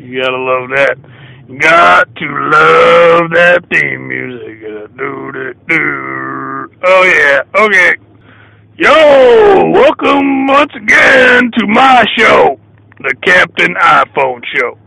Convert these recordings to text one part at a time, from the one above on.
You gotta love that. Got to love that theme music. Do do do. Oh yeah. Okay. Yo, welcome once again to my show, the Captain iPhone Show.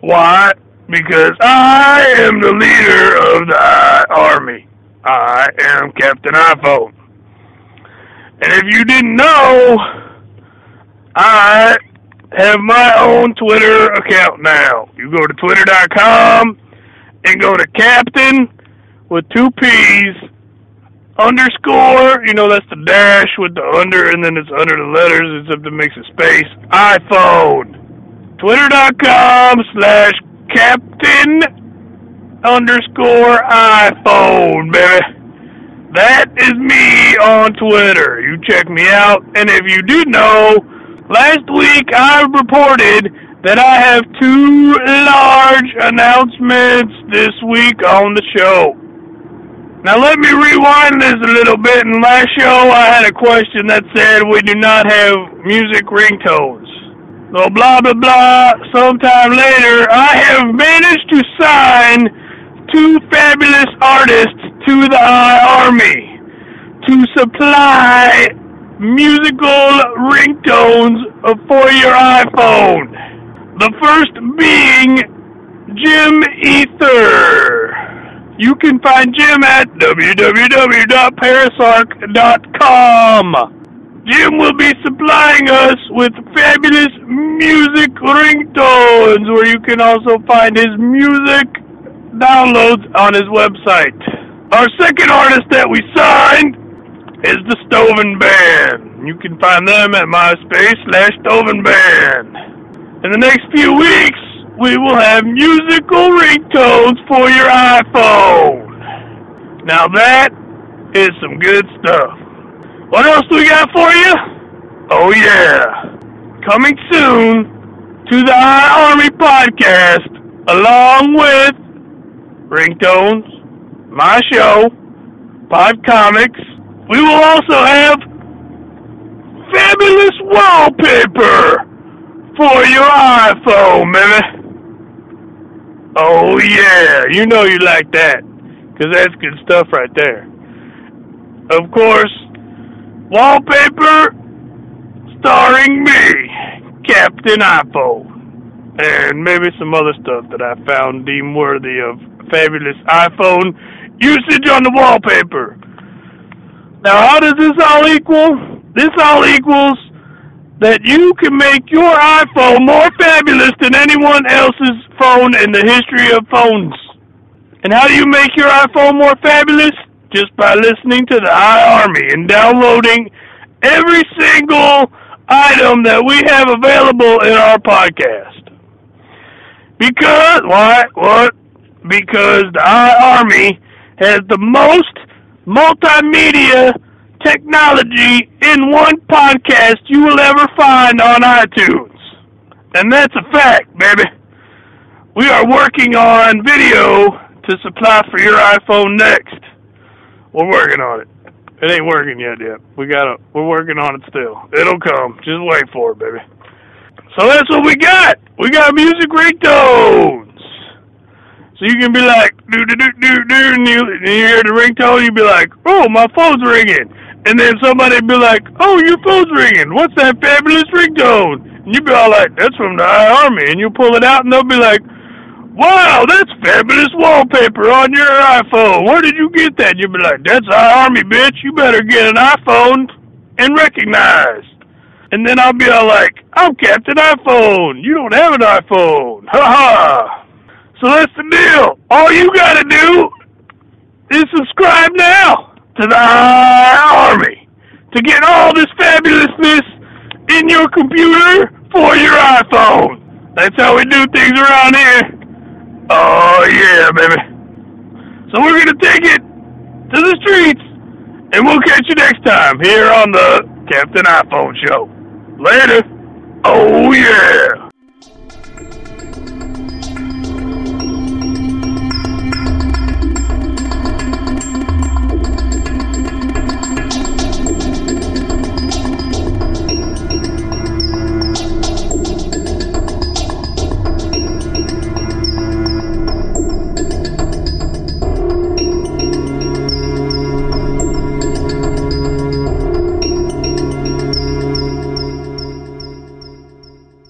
Why? Because I am the leader of the iArmy. I am Captain iPhone. And if you didn't know, I have my own Twitter account now. You go to twitter.com and go to Captain with two P's underscore, you know, that's the dash with the under, and then it's under the letters, except it makes a space. iPhone. Twitter.com slash Captain underscore iPhone, baby. That is me on Twitter. You check me out. And if you do know, last week I reported that I have two large announcements this week on the show. Now let me rewind this a little bit. In last show I had a question that said we do not have music ringtones. So blah blah blah. Sometime later I have managed to sign two fabulous artists to the Army to supply musical ringtones for your iPhone. The first being Jim Ether. You can find Jim at www.parasarc.com. Jim will be supplying us with fabulous music ringtones where you can also find his music downloads on his website. Our second artist that we signed is the Stoven Band. You can find them at MySpace slash Stoven Band. In the next few weeks, we will have musical ringtones for your iPhone. Now that is some good stuff. What else do we got for you? Oh yeah. Coming soon to the iArmy podcast, along with ringtones, my show, Pod Comics. We will also have fabulous wallpaper for your iPhone, baby. Oh yeah, you know you like that, cause that's good stuff right there. Of course, wallpaper starring me, Captain iPhone, and maybe some other stuff that I found deemed worthy of fabulous iPhone usage on the wallpaper. Now, how does this all equal? This all equals that you can make your iPhone more fabulous than anyone else's phone in the history of phones. And how do you make your iPhone more fabulous? Just by listening to the iArmy and downloading every single item that we have available in our podcast. Because, why? What? Because the iArmy has the most multimedia technology in one podcast you will ever find on iTunes. And that's a fact, baby. We are working on video to supply for your iPhone next. We're working on it. It ain't working yet yet. We got to we're working on it still. It'll come. Just wait for it, baby. So that's what we got. We got music ringtones. So you can be like, do do do do do, and you, and you hear the ringtone, you be like, oh, my phone's ringing. And then somebody be like, oh, your phone's ringing. What's that fabulous ringtone? And you be all like, that's from the iArmy. And you pull it out, and they'll be like, wow, that's fabulous wallpaper on your iPhone. Where did you get that? You'll be like, that's our Army, bitch. You better get an iPhone and recognize. And then I'll be all like, I'm Captain iPhone. You don't have an iPhone. Ha ha. So that's the deal. All you gotta do is subscribe now to the uh, iArmy to get all this fabulousness in your computer for your iPhone. That's how we do things around here. Oh yeah, baby. So we're gonna take it to the streets, and we'll catch you next time here on the Captain iPhone Show. Later. Oh yeah.